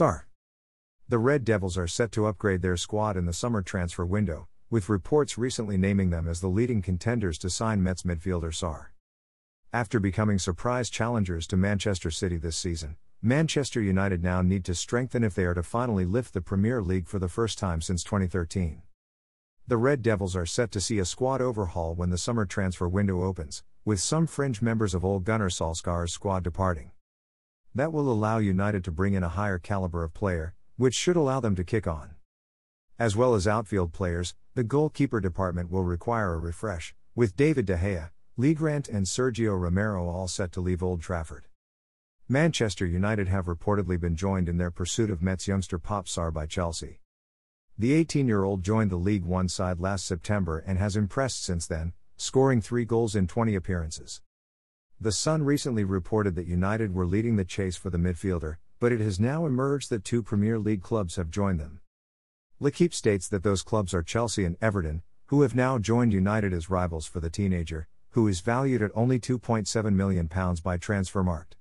Sarr. The Red Devils are set to upgrade their squad in the summer transfer window, with reports recently naming them as the leading contenders to sign Metz midfielder Sarr. After becoming surprise challengers to Manchester City this season, Manchester United now need to strengthen if they are to finally lift the Premier League for the first time since 2013. The Red Devils are set to see a squad overhaul when the summer transfer window opens, with some fringe members of Ole Gunnar Solskjaer's squad departing. That will allow United to bring in a higher caliber of player, which should allow them to kick on. As well as outfield players, the goalkeeper department will require a refresh, with David De Gea, Lee Grant, and Sergio Romero all set to leave Old Trafford. Manchester United have reportedly been joined in their pursuit of Metz youngster Pape Sarr by Chelsea. The 18 year old joined the League One side last September and has impressed since then, scoring three goals in 20 appearances. The Sun recently reported that United were leading the chase for the midfielder, but it has now emerged that two Premier League clubs have joined them. L'Equipe states that those clubs are Chelsea and Everton, who have now joined United as rivals for the teenager, who is valued at only £2.7 million by Transfermarkt.